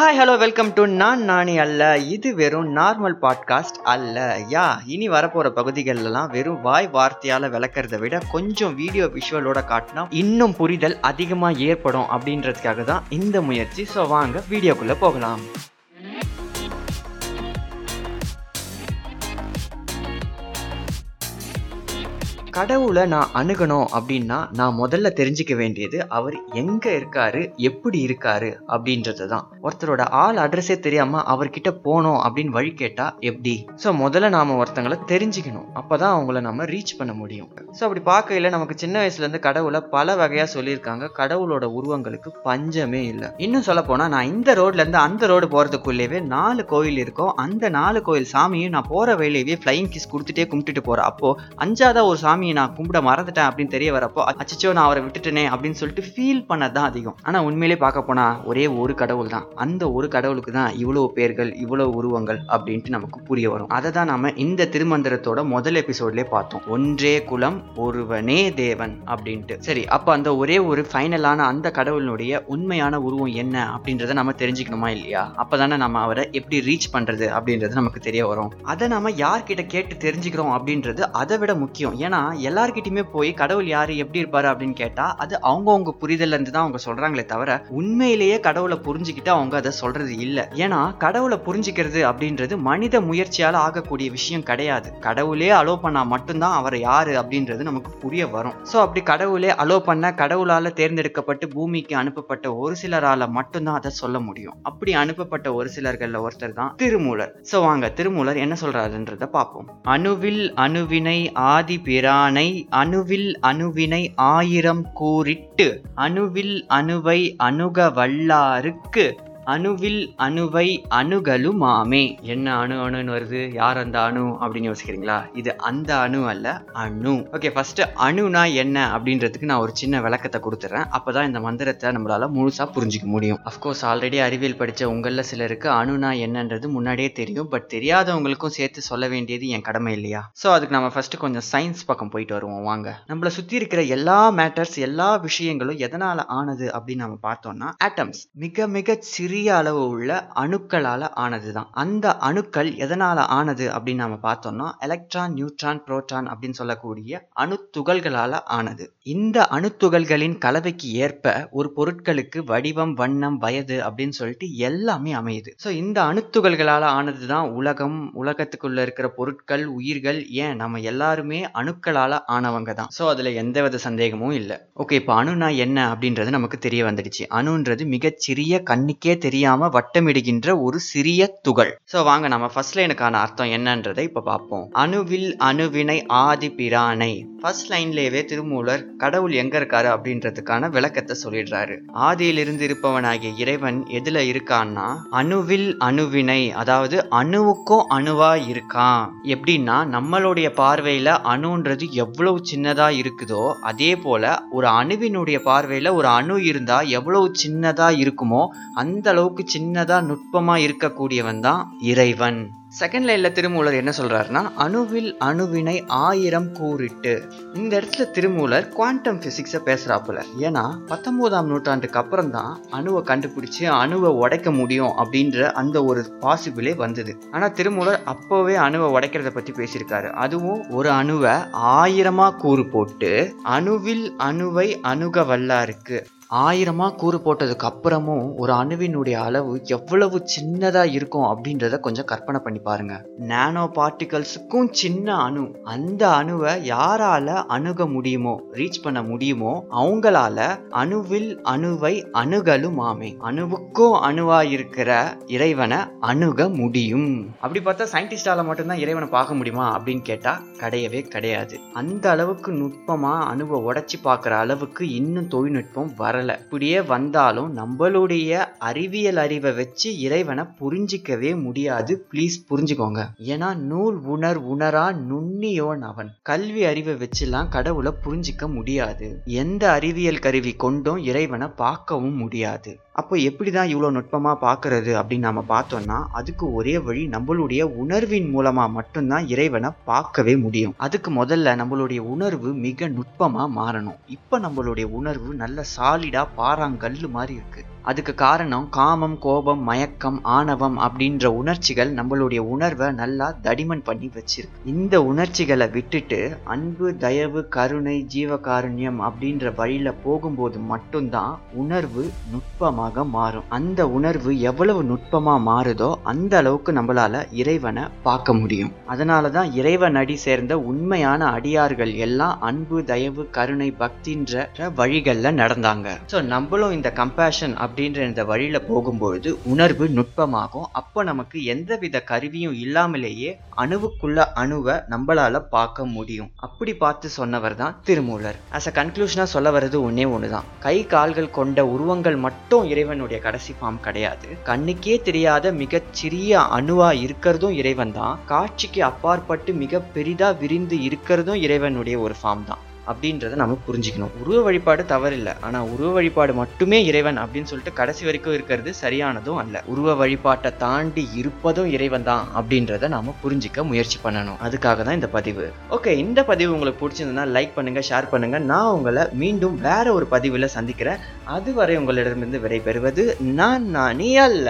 Hi hello welcome to நான் நானி அல்ல இது வெறும் நார்மல் பாட்காஸ்ட் அல்ல. யா இனி வரப்போகிற பகுதிகளெல்லாம் வெறும் வாய் வார்த்தையால் விளக்கிறத விட கொஞ்சம் வீடியோ விஷுவலோட காட்டினா இன்னும் புரிதல் அதிகமாக ஏற்படும் அப்படின்றதுக்காக தான் இந்த முயற்சி. ஸோ வாங்க வீடியோக்குள்ளே போகலாம். கடவுளை நான் அணுகணும் அப்படின்னா நான் முதல்ல தெரிஞ்சுக்க வேண்டியது அவர் எங்க இருக்காரு எப்படி இருக்காரு அப்படின்றது தான் ஒருத்தரோட ஆள் அட்ரஸே தெரியாம அவர்கிட்ட போனோம் அப்படின்னு வழி கேட்டா எப்படி? ஸோ முதல்ல நாம ஒருத்தங்களை தெரிஞ்சுக்கணும். அப்பதான் அவங்கள நம்ம ரீச் பண்ண முடியும். ஸோ அப்படி பார்க்கையில நமக்கு சின்ன வயசுல இருந்து கடவுளை பல வகையா சொல்லியிருக்காங்க. கடவுளோட உருவங்களுக்கு பஞ்சமே இல்லை. இன்னும் சொல்ல போனா நான் இந்த ரோட்ல இருந்து அந்த ரோடு போறதுக்குள்ளேயே நாலு கோயில் இருக்கும். அந்த நாலு கோயில் சாமியும் நான் போற வழியிலேயே ஃப்ளையிங் கிஸ் கொடுத்துட்டே கும்பிட்டுட்டு போறேன். அப்போ அஞ்சாவதா ஒரு சாமி சாமியை நான் கும்பிட மறந்துட்டேன் அப்படின்னு தெரிய வரப்போ அச்சச்சோ நான் அவரை விட்டுட்டேனே அப்படின்னு சொல்லிட்டு ஃபீல் பண்ணது தான் அதிகம். ஆனால் உண்மையிலே பார்க்க போனா ஒரே ஒரு கடவுள் தான் அந்த ஒரு கடவுளுக்கு தான் இவ்வளோ பேர்கள் இவ்வளோ உருவங்கள் அப்படின்ட்டு நமக்கு புரிய வரும். அதை தான் நம்ம இந்த திருமந்திரத்தோட முதல் எபிசோட்லேயே பார்த்தோம். ஒன்றே குலம் ஒருவனே தேவன் அப்படின்ட்டு. சரி அப்போ அந்த ஒரே ஒரு ஃபைனலான அந்த கடவுளினுடைய உண்மையான உருவம் என்ன அப்படின்றத நம்ம தெரிஞ்சுக்கணுமா இல்லையா? அப்போதானே நம்ம அவரை எப்படி ரீச் பண்ணுறது அப்படின்றது நமக்கு தெரிய வரும். அதை நம்ம யார்கிட்ட கேட்டு தெரிஞ்சுக்கிறோம் அப்படின்றது அதை விட முக்கியம். ஏன்னா எல்லார்கிட்டயுமே போய் கடவுள் யாரு? எப்படி இருப்பாரு? அப்படின்னு கேட்டா அது அவங்கவுங்க புரிதல்ல இருந்து தான் அவங்க சொல்றாங்களே தவிர உண்மையிலேயே கடவுளை புரிஞ்சுக்கிட்டு அவங்க அதை சொல்றது இல்ல. ஏன்னா கடவுளை புரிஞ்சுக்கிறது அப்படின்றது மனித முயற்சியால ஆகக்கூடிய விஷயம் கிடையாது. கடவுளே அலோ பண்ணா மட்டும்தான் அவர் யாரு அப்படின்றது நமக்கு புரிய வரும். சோ அப்படி கடவுளே அலோ பண்ண கடவுளால தேர்ந்தெடுக்கப்பட்டு பூமிக்கு அனுப்பப்பட்ட ஒரு சிலரால மட்டும்தான் அதை சொல்ல முடியும். அப்படி அனுப்பப்பட்ட ஒரு சிலர்கள்ல ஒருத்தர் தான் திருமூலர். சோ வாங்க திருமூலர் என்ன சொல்றாருன்றத பார்ப்போம். அணுவில் அணுவினை ஆதி யானை அணுவில் அணுவினை ஆயிரம் கூறிட்டு அணுவில் அணுவை அணுக வல்லாருக்கு அணுவில் அணுவை அணுகலுமாமே. என்ன அணு அணுன்னு வருது? யார் அந்த அணு அப்படின்னு யோசிக்கிறீங்களா? இது அந்த அணு அல்ல அணு. ஓகே ஃபர்ஸ்ட் அணுனா என்ன அப்படின்றதுக்கு நான் ஒரு சின்ன விளக்கத்தை கொடுத்துறேன். அப்பதான் இந்த மந்திரத்தை நம்மளால முழுசா புரிஞ்சுக்க முடியும். அஃப்கோர்ஸ் ஆல்ரெடி அறிவியல் படிச்ச உங்கள சிலருக்கு அணுனா என்னன்றது முன்னாடியே தெரியும். பட் தெரியாதவங்களுக்கும் சேர்த்து சொல்ல வேண்டியது என் கடமை இல்லையா? ஸோ அதுக்கு நம்ம ஃபர்ஸ்ட் கொஞ்சம் சயின்ஸ் பக்கம் போயிட்டு வருவோம். வாங்க. நம்மளை சுத்தி இருக்கிற எல்லா மேட்டர்ஸ் எல்லா விஷயங்களும் எதனால ஆனது அப்படின்னு நம்ம பார்த்தோம்னா ஆட்டம்ஸ் மிக மிக சிறிய அளவு உள்ள அணுக்களால் ஆனது தான் அந்த அணுக்கள் எதனால் ஆனது அப்படின்னு நம்ம பார்த்தோம்னா எலக்ட்ரான் நியூட்ரான் புரோட்டான் அப்படின்னு சொல்லக்கூடிய அணுத்துகள்களால் ஆனது. இந்த அணுத்துகள்களின் கலவைக்கு ஏற்ப ஒரு பொருட்களுக்கு வடிவம் வண்ணம் வயது அப்படின்னு சொல்லிட்டு எல்லாமே அமையுது. ஸோ இந்த அணுத்துகள்களால் ஆனது தான் உலகம் உலகத்துக்குள்ள இருக்கிற பொருட்கள் உயிர்கள் ஏன் நம்ம எல்லாருமே அணுக்களால் ஆனவங்க தான் ஸோ அதில் எந்தவித சந்தேகமும் இல்லை. ஓகே இப்போ அணுனா என்ன அப்படின்றது நமக்கு தெரிய வந்துடுச்சு. அணுன்றது மிகச்சிறிய கண்ணுக்கே தெரியாம வட்டமிடுகின்ற ஒரு சிறிய துகள். சோ வாங்க நம்ம ஃபர்ஸ்ட் லைனுக்கான அர்த்தம் என்னன்றதை இப்போ பார்ப்போம். அணுவில் அணுவினை ஆதி பிரானை. ஃபர்ஸ்ட் லைன்லேயே திருமூலர் கடவுள் எங்க இருக்காரு அப்படின்றதுக்கான விளக்கத்தை சொல்லிடுறாரு. ஆதியிலிருந்து இருப்பவனாகிய இறைவன் எதுல இருக்கான்னா அணுவில் அணுவினை அதாவது அணுவுக்கும் அணுவா இருக்கான். எப்படின்னா நம்மளுடைய பார்வையில அணுன்றது எவ்வளவு சின்னதா இருக்குதோ அதே போல ஒரு அணுவினுடைய பார்வையில ஒரு அணு இருந்தா எவ்வளவு சின்னதா இருக்குமோ அந்த அளவுக்கு சின்னதா நுட்பமா இருக்கக்கூடியவன் தான் இறைவன். செகண்ட் லைன்ல திருமூலர் என்ன சொல்றாருன்னா அணுவில் அணுவினை ஆயிரம் கூறிட்டு. இந்த இடத்துல திருமூலர் குவாண்டம் பிசிக்ஸை பேசுறாப்புல. ஏன்னா பத்தொன்பதாம் நூற்றாண்டுக்கு அப்புறம் தான் அணுவை கண்டுபிடிச்சு அணுவை உடைக்க முடியும் அப்படின்ற அந்த ஒரு பாசிபிளே வந்தது. ஆனா திருமூலர் அப்போவே அணுவை உடைக்கிறத பத்தி பேசியிருக்காரு. அதுவும் ஒரு அணுவை ஆயிரமா கூறு போட்டு அணுவில் அணுவை அணுக வல்லாருக்கு. ஆயிரமாக கூறு போட்டதுக்கு அப்புறமும் ஒரு அணுவினுடைய அளவு எவ்வளவு சின்னதாக இருக்கும் அப்படின்றத கொஞ்சம் கற்பனை பண்ணி பாருங்க. நானோ பார்ட்டிகல்ஸுக்கும் சின்ன அணு. அந்த அணுவை யாரால அணுக முடியுமோ ரீச் பண்ண முடியுமோ அவங்களால அணுவில் அணுவை அணுகலும் ஆமே அணுவுக்கும் அணுவா இருக்கிற இறைவனை அணுக முடியும். அப்படி பார்த்தா சயின்டிஸ்டால மட்டும்தான் இறைவனை பார்க்க முடியுமா அப்படின்னு கேட்டா கிடையவே கிடையாது. அந்த அளவுக்கு நுட்பமா அணுவை உடச்சி பார்க்குற அளவுக்கு இன்னும் தொழில்நுட்பம் வர வரல. இப்படியே வந்தாலும் நம்மளுடைய அறிவியல் அறிவை வச்சு இறைவனை புரிஞ்சிக்கவே முடியாது. ப்ளீஸ் புரிஞ்சுக்கோங்க. ஏன்னா நூல் உணர் உணரா நுண்ணியோன் அவன். கல்வி அறிவை வச்சுலாம் கடவுளை புரிஞ்சிக்க முடியாது. எந்த அறிவியல் கருவி கொண்டும் இறைவனை பார்க்கவும் முடியாது. அப்போ எப்படி தான் இவ்வளோ நுட்பமாக பார்க்கறது அப்படின்னு நம்ம பார்த்தோம்னா அதுக்கு ஒரே வழி நம்மளுடைய உணர்வின் மூலமாக மட்டும்தான் இறைவனை பார்க்கவே முடியும். அதுக்கு முதல்ல நம்மளுடைய உணர்வு மிக நுட்பமாக மாறணும். இப்போ நம்மளுடைய உணர்வு நல்ல சாலி சாலிடா பாறாங்கல்லு மாதிரி இருக்கு. அதுக்கு காரணம் காமம் கோபம் மயக்கம் ஆணவம் அப்படின்ற உணர்ச்சிகள் நம்மளுடைய உணர்வை நல்லா தடிமன் பண்ணி வச்சிருக்கு. இந்த உணர்ச்சிகளை விட்டுட்டு அன்பு தயவு கருணை ஜீவகாருண்யம் அப்படின்ற வழியில போகும்போது மட்டும்தான் உணர்வு நுட்பமாக மாறும். அந்த உணர்வு எவ்வளவு நுட்பமா மாறுதோ அந்த அளவுக்கு நம்மளால இறைவனை பார்க்க முடியும். அதனாலதான் இறைவன் அடி சேர்ந்த உண்மையான அடியார்கள் எல்லாம் அன்பு தயவு கருணை பக்தின்ற வழிகள்ல நடந்தாங்க. ஸோ நம்மளும் இந்த கம்பேஷன் அப்படின்ற இந்த வழியில் போகும்பொழுது உணர்வு நுட்பமாகும். அப்போ நமக்கு எந்தவித கருவியும் இல்லாமலேயே அணுவுக்குள்ள அணுவை நம்மளால பார்க்க முடியும். அப்படி பார்த்து சொன்னவர் தான் திருமூலர். அஸ் அ கன்க்ளூஷனாக சொல்ல வர்றது ஒன்றே ஒன்று தான் கை கால்கள் கொண்ட உருவங்கள் மட்டும் இறைவனுடைய கடைசி ஃபார்ம் கிடையாது. கண்ணுக்கே தெரியாத மிகச்சிறிய அணுவா இருக்கிறதும் இறைவன் தான். காட்சிக்கு அப்பாற்பட்டு மிக பெரிதா விரிந்து இருக்கிறதும் இறைவனுடைய ஒரு ஃபார்ம் தான். அப்படின்றத நம்ம புரிஞ்சுக்கணும். உருவ வழிபாடு தவறில்லை. ஆனால் உருவ வழிபாடு மட்டுமே இறைவன் அப்படின்னு சொல்லிட்டு கடைசி வரைக்கும் இருக்கிறது சரியானதும் அல்ல. உருவ வழிபாட்டை தாண்டி இருப்பதும் இறைவன் தான் அப்படின்றத நாம புரிஞ்சிக்க முயற்சி பண்ணணும். அதுக்காக தான் இந்த பதிவு. ஓகே இந்த பதிவு உங்களுக்கு பிடிச்சிருந்ததுன்னா லைக் பண்ணுங்க ஷேர் பண்ணுங்க. நான் உங்களை மீண்டும் வேற ஒரு பதிவில் சந்திக்கிறேன். அதுவரை உங்களிடமிருந்து விடைபெறுவது நான் நானே அல்ல.